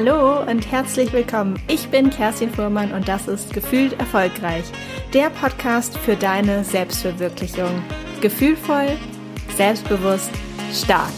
Hallo und herzlich willkommen. Ich bin Kerstin Fuhrmann und das ist Gefühlt Erfolgreich, der Podcast für deine Selbstverwirklichung. Gefühlvoll, selbstbewusst, stark.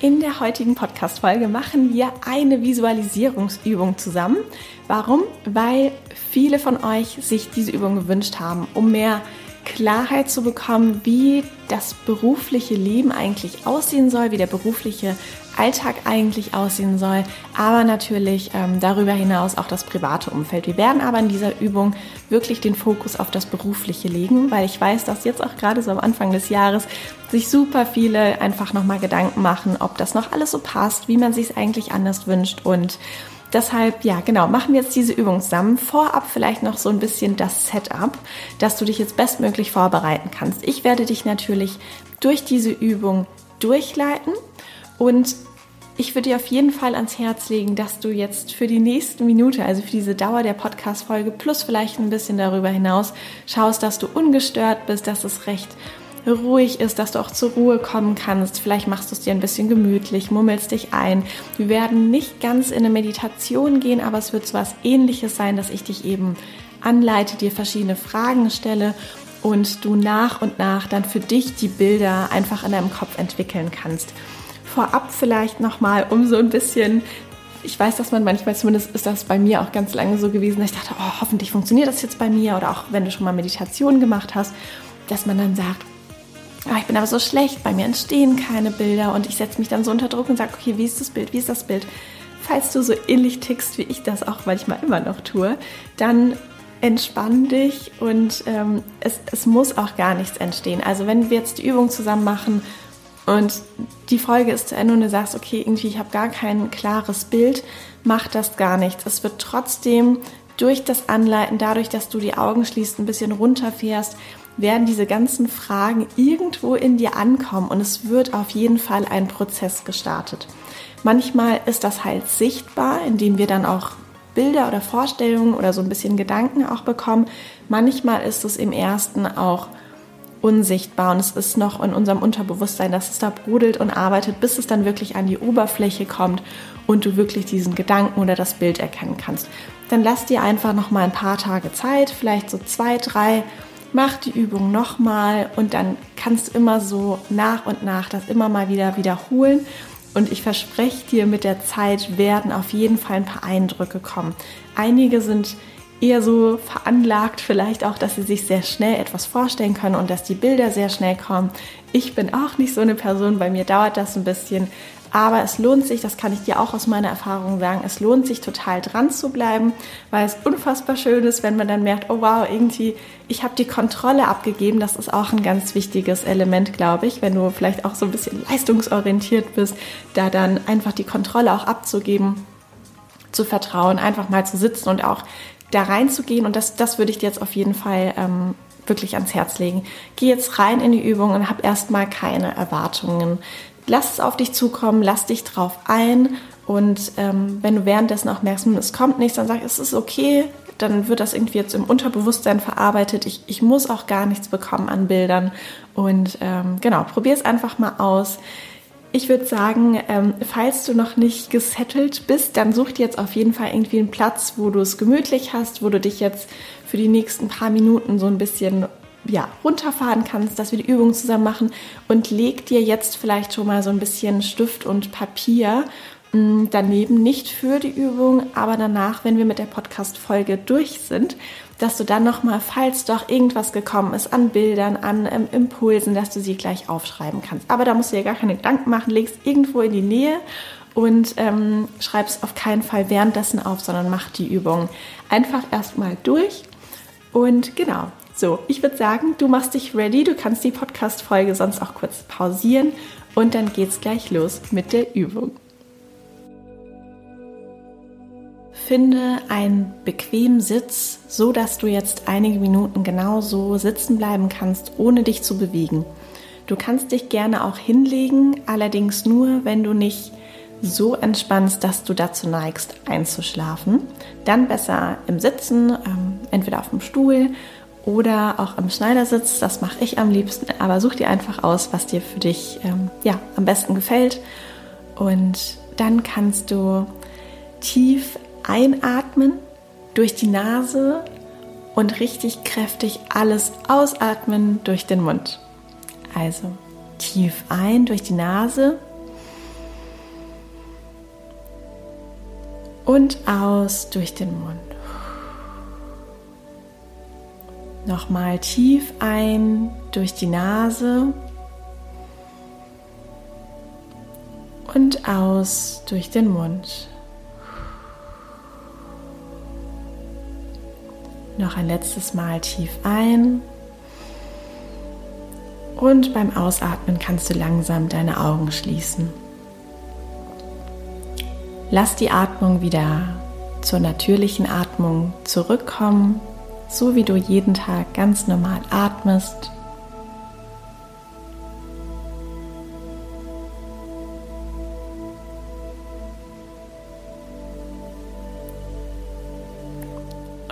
In der heutigen Podcast-Folge machen wir eine Visualisierungsübung zusammen. Warum? Weil viele von euch sich diese Übung gewünscht haben, um mehr Klarheit zu bekommen, wie das berufliche Leben eigentlich aussehen soll, wie der berufliche Alltag eigentlich aussehen soll, aber natürlich ähm, darüber hinaus auch das private Umfeld. Wir werden aber in dieser Übung wirklich den Fokus auf das Berufliche legen, weil ich weiß, dass jetzt auch gerade so am Anfang des Jahres sich super viele einfach nochmal Gedanken machen, ob das noch alles so passt, wie man sich es eigentlich anders wünscht und Deshalb, ja, genau, machen wir jetzt diese Übung zusammen. Vorab vielleicht noch so ein bisschen das Setup, dass du dich jetzt bestmöglich vorbereiten kannst. Ich werde dich natürlich durch diese Übung durchleiten und ich würde dir auf jeden Fall ans Herz legen, dass du jetzt für die nächsten Minute, also für diese Dauer der Podcast-Folge plus vielleicht ein bisschen darüber hinaus, schaust, dass du ungestört bist, dass es recht ruhig ist, dass du auch zur Ruhe kommen kannst. Vielleicht machst du es dir ein bisschen gemütlich, mummelst dich ein. Wir werden nicht ganz in eine Meditation gehen, aber es wird so was ähnliches sein, dass ich dich eben anleite, dir verschiedene Fragen stelle und du nach und nach dann für dich die Bilder einfach in deinem Kopf entwickeln kannst. Vorab vielleicht nochmal, um so ein bisschen ich weiß, dass man manchmal, zumindest ist das bei mir auch ganz lange so gewesen, dass ich dachte, oh, hoffentlich funktioniert das jetzt bei mir oder auch wenn du schon mal Meditation gemacht hast, dass man dann sagt, oh, ich bin aber so schlecht, bei mir entstehen keine Bilder und ich setze mich dann so unter Druck und sage, okay, wie ist das Bild, wie ist das Bild? Falls du so ähnlich tickst, wie ich das auch manchmal immer noch tue, dann entspann dich und ähm, es, es muss auch gar nichts entstehen. Also wenn wir jetzt die Übung zusammen machen und die Folge ist zu Ende und du sagst, okay, irgendwie ich habe gar kein klares Bild, macht das gar nichts. Es wird trotzdem durch das Anleiten, dadurch, dass du die Augen schließt, ein bisschen runterfährst, werden diese ganzen Fragen irgendwo in dir ankommen und es wird auf jeden Fall ein Prozess gestartet. Manchmal ist das halt sichtbar, indem wir dann auch Bilder oder Vorstellungen oder so ein bisschen Gedanken auch bekommen. Manchmal ist es im ersten auch unsichtbar und es ist noch in unserem Unterbewusstsein, dass es da brodelt und arbeitet, bis es dann wirklich an die Oberfläche kommt und du wirklich diesen Gedanken oder das Bild erkennen kannst. Dann lass dir einfach noch mal ein paar Tage Zeit, vielleicht so zwei, drei mach die Übung nochmal und dann kannst du immer so nach und nach das immer mal wieder wiederholen. Und ich verspreche dir, mit der Zeit werden auf jeden Fall ein paar Eindrücke kommen. Einige sind eher so veranlagt, vielleicht auch, dass sie sich sehr schnell etwas vorstellen können und dass die Bilder sehr schnell kommen. Ich bin auch nicht so eine Person, bei mir dauert das ein bisschen, aber es lohnt sich, das kann ich dir auch aus meiner Erfahrung sagen, es lohnt sich total dran zu bleiben, weil es unfassbar schön ist, wenn man dann merkt, oh wow, irgendwie, ich habe die Kontrolle abgegeben. Das ist auch ein ganz wichtiges Element, glaube ich, wenn du vielleicht auch so ein bisschen leistungsorientiert bist, da dann einfach die Kontrolle auch abzugeben, zu vertrauen, einfach mal zu sitzen und auch da reinzugehen. Und das, das würde ich dir jetzt auf jeden Fall ähm, wirklich ans Herz legen. Geh jetzt rein in die Übung und hab erstmal keine Erwartungen lass es auf dich zukommen, lass dich drauf ein und ähm, wenn du währenddessen auch merkst, hm, es kommt nichts, dann sag, es ist okay, dann wird das irgendwie jetzt im Unterbewusstsein verarbeitet. Ich, ich muss auch gar nichts bekommen an Bildern. Und ähm, genau, probier es einfach mal aus. Ich würde sagen, ähm, falls du noch nicht gesettelt bist, dann such dir jetzt auf jeden Fall irgendwie einen Platz, wo du es gemütlich hast, wo du dich jetzt für die nächsten paar Minuten so ein bisschen ja, runterfahren kannst, dass wir die Übung zusammen machen und leg dir jetzt vielleicht schon mal so ein bisschen Stift und Papier daneben, nicht für die Übung, aber danach, wenn wir mit der Podcast-Folge durch sind, dass du dann nochmal, falls doch irgendwas gekommen ist an Bildern, an ähm, Impulsen, dass du sie gleich aufschreiben kannst. Aber da musst du dir gar keine Gedanken machen, legst irgendwo in die Nähe und ähm, schreibst auf keinen Fall währenddessen auf, sondern mach die Übung einfach erstmal durch. Und genau, so, ich würde sagen, du machst dich ready. Du kannst die Podcast-Folge sonst auch kurz pausieren und dann geht's gleich los mit der Übung. Finde einen bequemen Sitz, so dass du jetzt einige Minuten genau so sitzen bleiben kannst, ohne dich zu bewegen. Du kannst dich gerne auch hinlegen, allerdings nur, wenn du nicht so entspannst, dass du dazu neigst, einzuschlafen. Dann besser im Sitzen, ähm, entweder auf dem Stuhl oder auch im Schneidersitz. Das mache ich am liebsten. Aber such dir einfach aus, was dir für dich ähm, ja, am besten gefällt. Und dann kannst du tief einatmen durch die Nase und richtig kräftig alles ausatmen durch den Mund. Also tief ein durch die Nase und aus durch den Mund. Nochmal tief ein durch die Nase und aus durch den Mund. Noch ein letztes Mal tief ein. Und beim Ausatmen kannst du langsam deine Augen schließen. Lass die Atmung wieder zur natürlichen Atmung zurückkommen so wie du jeden Tag ganz normal atmest.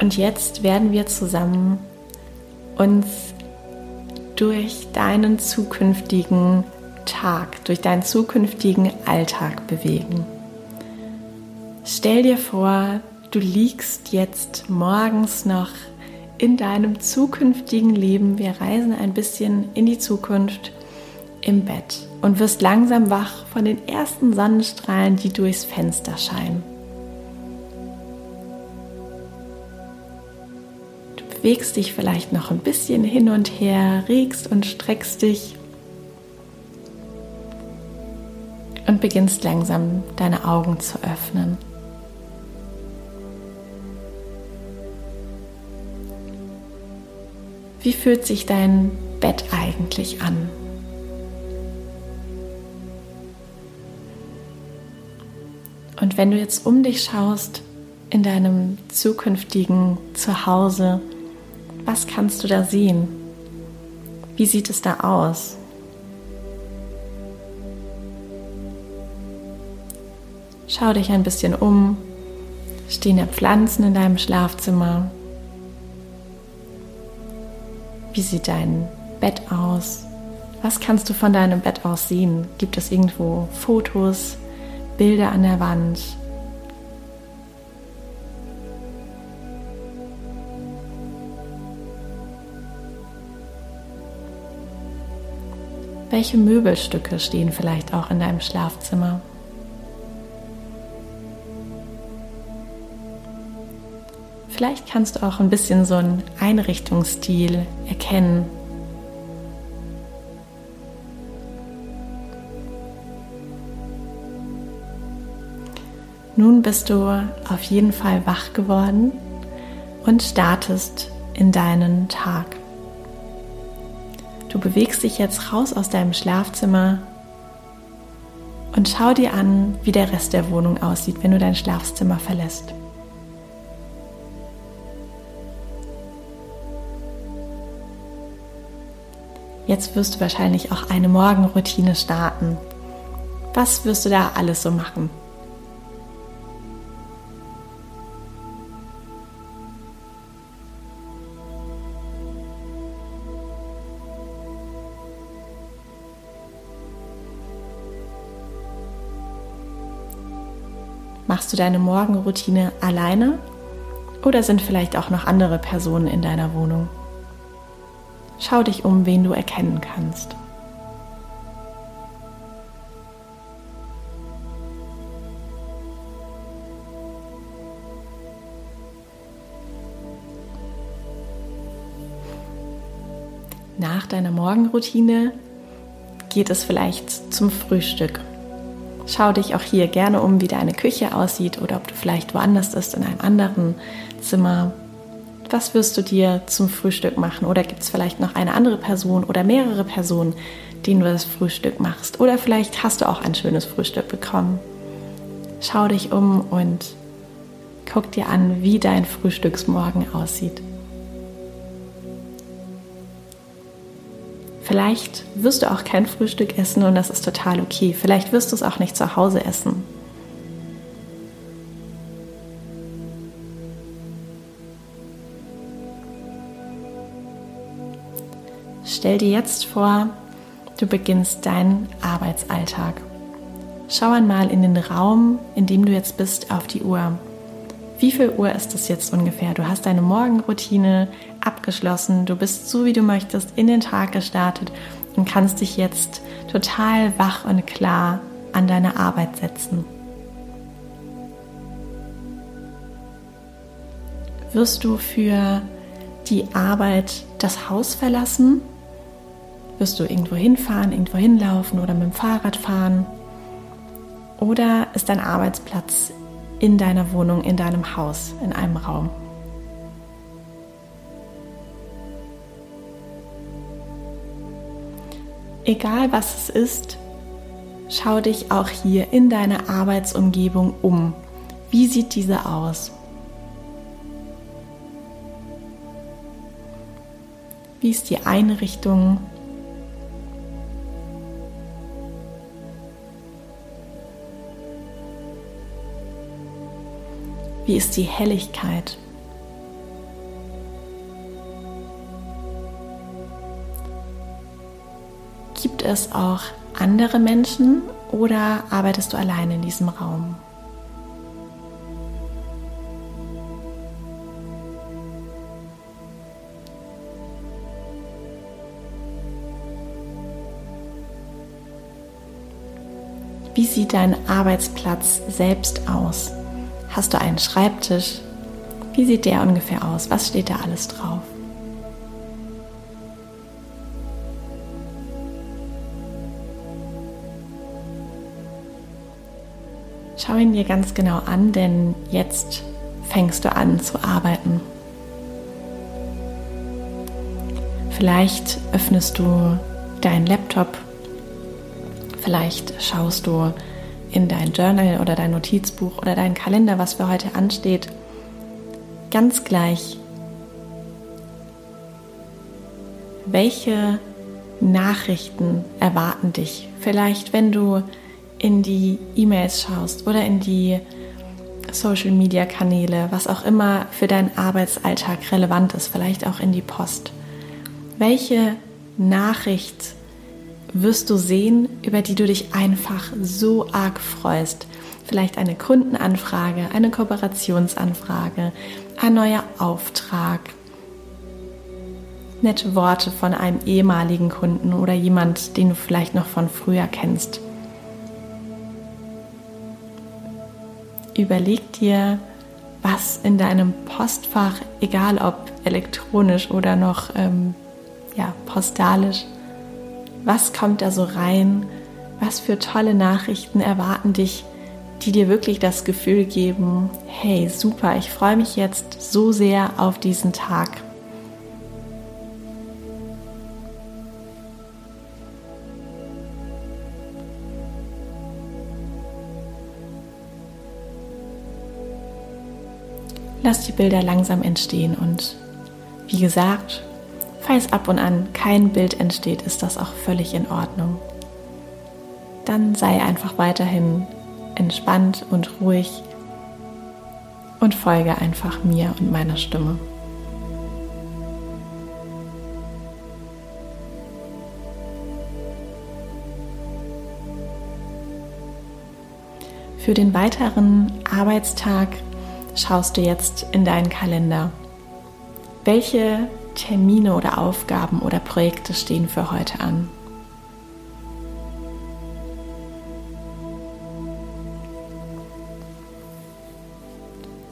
Und jetzt werden wir zusammen uns durch deinen zukünftigen Tag, durch deinen zukünftigen Alltag bewegen. Stell dir vor, du liegst jetzt morgens noch in deinem zukünftigen Leben. Wir reisen ein bisschen in die Zukunft im Bett und wirst langsam wach von den ersten Sonnenstrahlen, die durchs Fenster scheinen. Bewegst dich vielleicht noch ein bisschen hin und her, regst und streckst dich und beginnst langsam deine Augen zu öffnen. Wie fühlt sich dein Bett eigentlich an? Und wenn du jetzt um dich schaust in deinem zukünftigen Zuhause, was kannst du da sehen? Wie sieht es da aus? Schau dich ein bisschen um. Stehen da Pflanzen in deinem Schlafzimmer? Wie sieht dein Bett aus? Was kannst du von deinem Bett aus sehen? Gibt es irgendwo Fotos, Bilder an der Wand? Welche Möbelstücke stehen vielleicht auch in deinem Schlafzimmer? Vielleicht kannst du auch ein bisschen so einen Einrichtungsstil erkennen. Nun bist du auf jeden Fall wach geworden und startest in deinen Tag. Du bewegst dich jetzt raus aus deinem Schlafzimmer und schau dir an, wie der Rest der Wohnung aussieht, wenn du dein Schlafzimmer verlässt. Jetzt wirst du wahrscheinlich auch eine Morgenroutine starten. Was wirst du da alles so machen? Machst du deine Morgenroutine alleine oder sind vielleicht auch noch andere Personen in deiner Wohnung? Schau dich um, wen du erkennen kannst. Nach deiner Morgenroutine geht es vielleicht zum Frühstück. Schau dich auch hier gerne um, wie deine Küche aussieht oder ob du vielleicht woanders bist, in einem anderen Zimmer was wirst du dir zum Frühstück machen? Oder gibt es vielleicht noch eine andere Person oder mehrere Personen, denen du das Frühstück machst? Oder vielleicht hast du auch ein schönes Frühstück bekommen. Schau dich um und guck dir an, wie dein Frühstücksmorgen aussieht. Vielleicht wirst du auch kein Frühstück essen und das ist total okay. Vielleicht wirst du es auch nicht zu Hause essen. Stell dir jetzt vor, du beginnst deinen Arbeitsalltag. Schau einmal in den Raum, in dem du jetzt bist, auf die Uhr. Wie viel Uhr ist es jetzt ungefähr? Du hast deine Morgenroutine abgeschlossen, du bist so wie du möchtest in den Tag gestartet und kannst dich jetzt total wach und klar an deine Arbeit setzen. Wirst du für die Arbeit das Haus verlassen? Wirst du irgendwo hinfahren, irgendwo hinlaufen oder mit dem Fahrrad fahren? Oder ist dein Arbeitsplatz in deiner Wohnung, in deinem Haus, in einem Raum? Egal was es ist, schau dich auch hier in deiner Arbeitsumgebung um. Wie sieht diese aus? Wie ist die Einrichtung? Wie ist die Helligkeit? Gibt es auch andere Menschen oder arbeitest du allein in diesem Raum? Wie sieht dein Arbeitsplatz selbst aus? Hast du einen Schreibtisch? Wie sieht der ungefähr aus? Was steht da alles drauf? Schau ihn dir ganz genau an, denn jetzt fängst du an zu arbeiten. Vielleicht öffnest du deinen Laptop, vielleicht schaust du in dein Journal oder dein Notizbuch oder dein Kalender, was für heute ansteht, ganz gleich, welche Nachrichten erwarten dich. Vielleicht, wenn du in die E-Mails schaust oder in die Social-Media-Kanäle, was auch immer für deinen Arbeitsalltag relevant ist, vielleicht auch in die Post. Welche Nachricht wirst du sehen, über die du dich einfach so arg freust. Vielleicht eine Kundenanfrage, eine Kooperationsanfrage, ein neuer Auftrag, nette Worte von einem ehemaligen Kunden oder jemand, den du vielleicht noch von früher kennst. Überleg dir, was in deinem Postfach, egal ob elektronisch oder noch ähm, ja, postalisch, was kommt da so rein? Was für tolle Nachrichten erwarten dich, die dir wirklich das Gefühl geben, hey, super, ich freue mich jetzt so sehr auf diesen Tag. Lass die Bilder langsam entstehen und wie gesagt, Falls ab und an kein Bild entsteht, ist das auch völlig in Ordnung. Dann sei einfach weiterhin entspannt und ruhig und folge einfach mir und meiner Stimme. Für den weiteren Arbeitstag schaust du jetzt in deinen Kalender. Welche Termine oder Aufgaben oder Projekte stehen für heute an?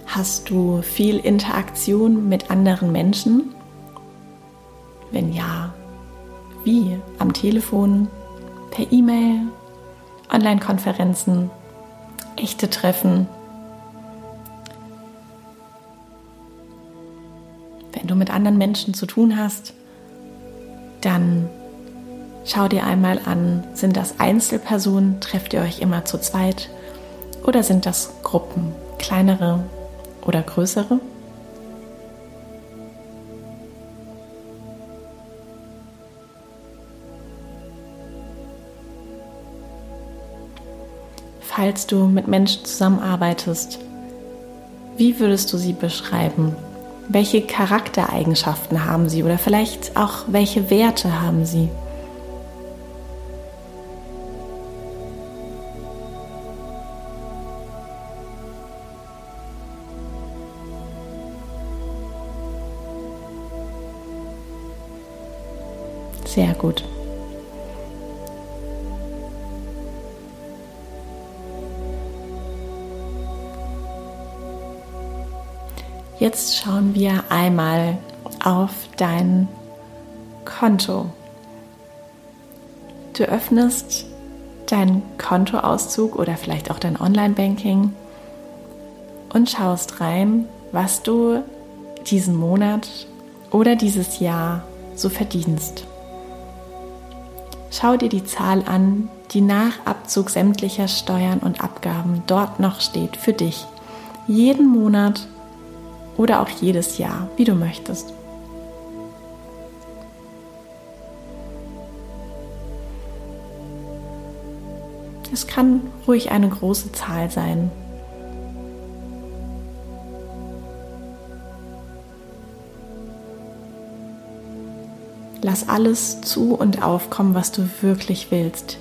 Hast du viel Interaktion mit anderen Menschen? Wenn ja, wie? Am Telefon, per E-Mail, Online-Konferenzen, echte Treffen? Anderen Menschen zu tun hast, dann schau dir einmal an, sind das Einzelpersonen, trefft ihr euch immer zu zweit oder sind das Gruppen, kleinere oder größere? Falls du mit Menschen zusammenarbeitest, wie würdest du sie beschreiben? Welche Charaktereigenschaften haben sie oder vielleicht auch welche Werte haben sie? Sehr gut. Jetzt schauen wir einmal auf dein Konto. Du öffnest deinen Kontoauszug oder vielleicht auch dein Online-Banking und schaust rein, was du diesen Monat oder dieses Jahr so verdienst. Schau dir die Zahl an, die nach Abzug sämtlicher Steuern und Abgaben dort noch steht für dich. Jeden Monat oder auch jedes Jahr, wie du möchtest. Es kann ruhig eine große Zahl sein, Lass alles zu und aufkommen, was du wirklich willst.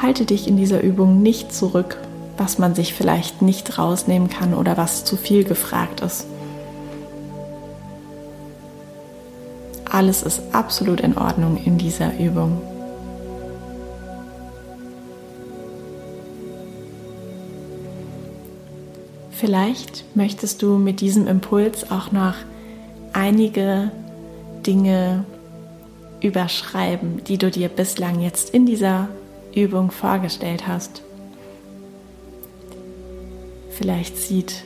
Halte dich in dieser Übung nicht zurück, was man sich vielleicht nicht rausnehmen kann oder was zu viel gefragt ist. Alles ist absolut in Ordnung in dieser Übung. Vielleicht möchtest du mit diesem Impuls auch noch einige Dinge überschreiben, die du dir bislang jetzt in dieser Übung vorgestellt hast. Vielleicht sieht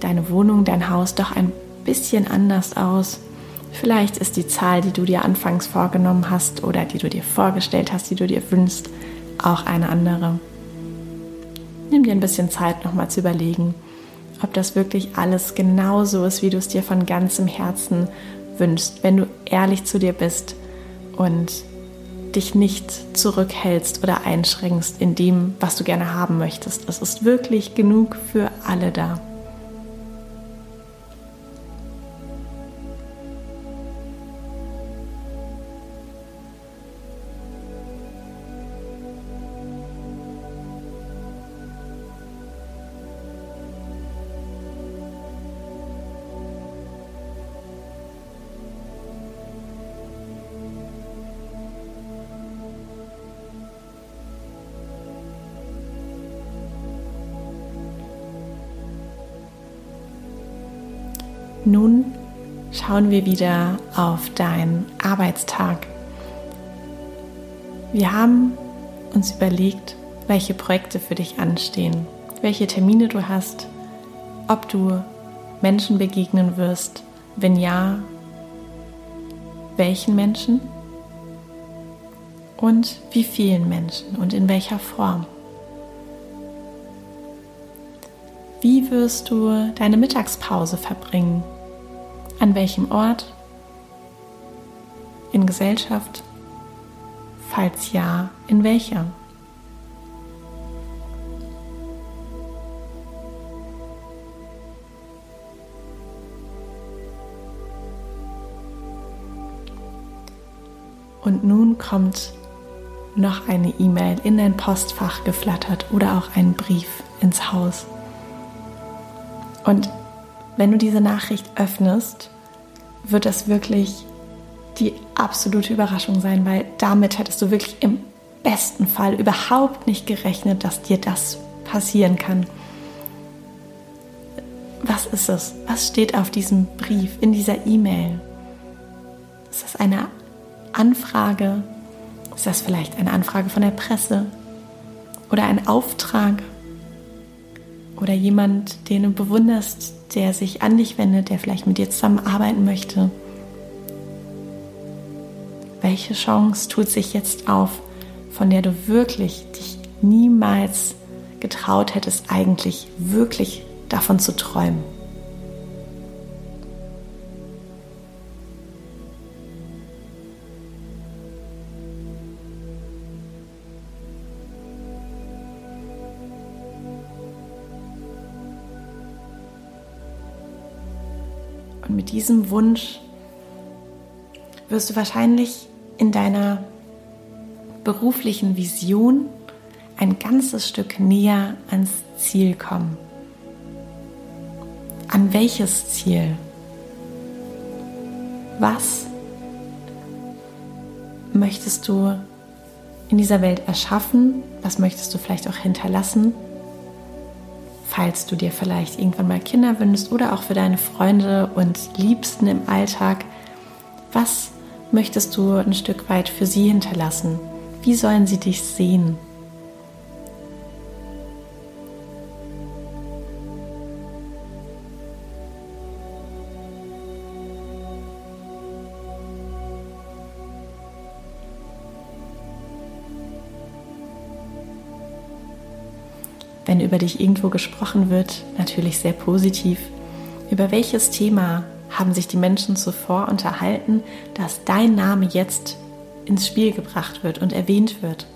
deine Wohnung, dein Haus doch ein bisschen anders aus. Vielleicht ist die Zahl, die du dir anfangs vorgenommen hast oder die du dir vorgestellt hast, die du dir wünschst, auch eine andere. Nimm dir ein bisschen Zeit, nochmal zu überlegen, ob das wirklich alles genauso ist, wie du es dir von ganzem Herzen wünschst, wenn du ehrlich zu dir bist und dich nicht zurückhältst oder einschränkst in dem, was du gerne haben möchtest. Es ist wirklich genug für alle da. Nun schauen wir wieder auf deinen Arbeitstag. Wir haben uns überlegt, welche Projekte für dich anstehen, welche Termine du hast, ob du Menschen begegnen wirst, wenn ja, welchen Menschen und wie vielen Menschen und in welcher Form. Wie wirst du deine Mittagspause verbringen? An welchem Ort? In Gesellschaft? Falls ja, in welcher? Und nun kommt noch eine E-Mail in dein Postfach geflattert oder auch ein Brief ins Haus. Und wenn du diese Nachricht öffnest, wird das wirklich die absolute Überraschung sein, weil damit hättest du wirklich im besten Fall überhaupt nicht gerechnet, dass dir das passieren kann. Was ist es? Was steht auf diesem Brief, in dieser E-Mail? Ist das eine Anfrage? Ist das vielleicht eine Anfrage von der Presse? Oder ein Auftrag? oder jemand, den du bewunderst, der sich an dich wendet, der vielleicht mit dir zusammenarbeiten möchte. Welche Chance tut sich jetzt auf, von der du wirklich dich niemals getraut hättest, eigentlich wirklich davon zu träumen? Und mit diesem Wunsch wirst du wahrscheinlich in deiner beruflichen Vision ein ganzes Stück näher ans Ziel kommen. An welches Ziel? Was möchtest du in dieser Welt erschaffen? Was möchtest du vielleicht auch hinterlassen? Falls du dir vielleicht irgendwann mal Kinder wünschst oder auch für deine Freunde und Liebsten im Alltag, was möchtest du ein Stück weit für sie hinterlassen? Wie sollen sie dich sehen? Wenn über dich irgendwo gesprochen wird, natürlich sehr positiv. Über welches Thema haben sich die Menschen zuvor unterhalten, dass dein Name jetzt ins Spiel gebracht wird und erwähnt wird?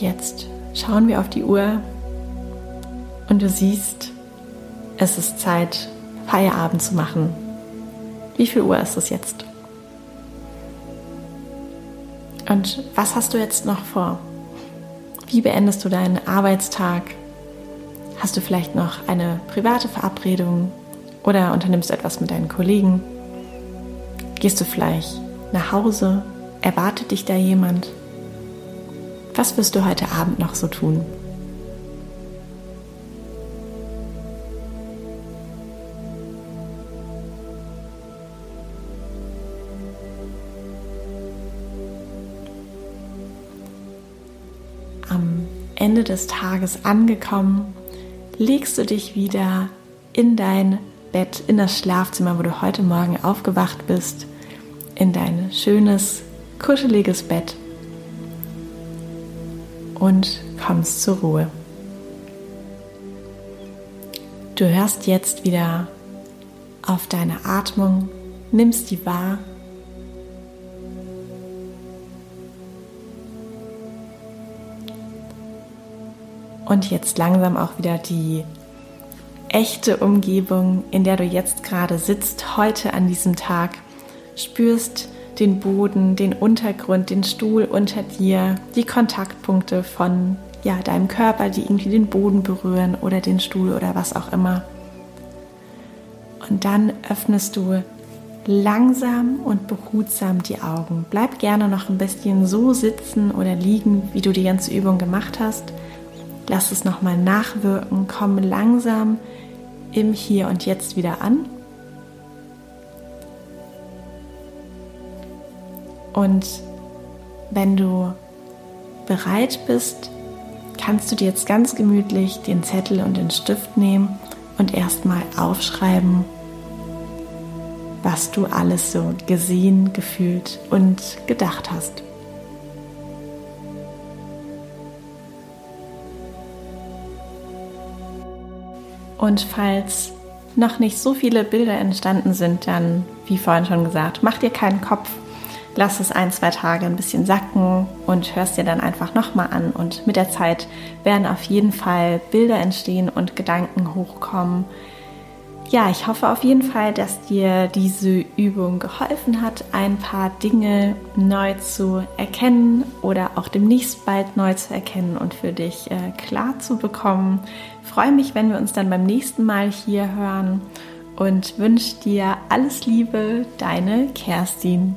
Jetzt schauen wir auf die Uhr und du siehst, es ist Zeit, Feierabend zu machen. Wie viel Uhr ist es jetzt? Und was hast du jetzt noch vor? Wie beendest du deinen Arbeitstag? Hast du vielleicht noch eine private Verabredung oder unternimmst du etwas mit deinen Kollegen? Gehst du vielleicht nach Hause? Erwartet dich da jemand? Was wirst du heute Abend noch so tun? Am Ende des Tages angekommen, legst du dich wieder in dein Bett, in das Schlafzimmer, wo du heute Morgen aufgewacht bist, in dein schönes, kuscheliges Bett und kommst zur Ruhe. Du hörst jetzt wieder auf deine Atmung, nimmst die wahr. Und jetzt langsam auch wieder die echte Umgebung, in der du jetzt gerade sitzt, heute an diesem Tag. Spürst, den Boden, den Untergrund, den Stuhl unter dir, die Kontaktpunkte von ja, deinem Körper, die irgendwie den Boden berühren oder den Stuhl oder was auch immer. Und dann öffnest du langsam und behutsam die Augen. Bleib gerne noch ein bisschen so sitzen oder liegen, wie du die ganze Übung gemacht hast. Lass es nochmal nachwirken. Komm langsam im Hier und Jetzt wieder an. Und wenn du bereit bist, kannst du dir jetzt ganz gemütlich den Zettel und den Stift nehmen und erstmal aufschreiben, was du alles so gesehen, gefühlt und gedacht hast. Und falls noch nicht so viele Bilder entstanden sind, dann, wie vorhin schon gesagt, mach dir keinen Kopf lass es ein, zwei Tage ein bisschen sacken und hörst dir dann einfach nochmal an. Und mit der Zeit werden auf jeden Fall Bilder entstehen und Gedanken hochkommen. Ja, ich hoffe auf jeden Fall, dass dir diese Übung geholfen hat, ein paar Dinge neu zu erkennen oder auch demnächst bald neu zu erkennen und für dich äh, klar zu bekommen. Ich freue mich, wenn wir uns dann beim nächsten Mal hier hören und wünsche dir alles Liebe, deine Kerstin.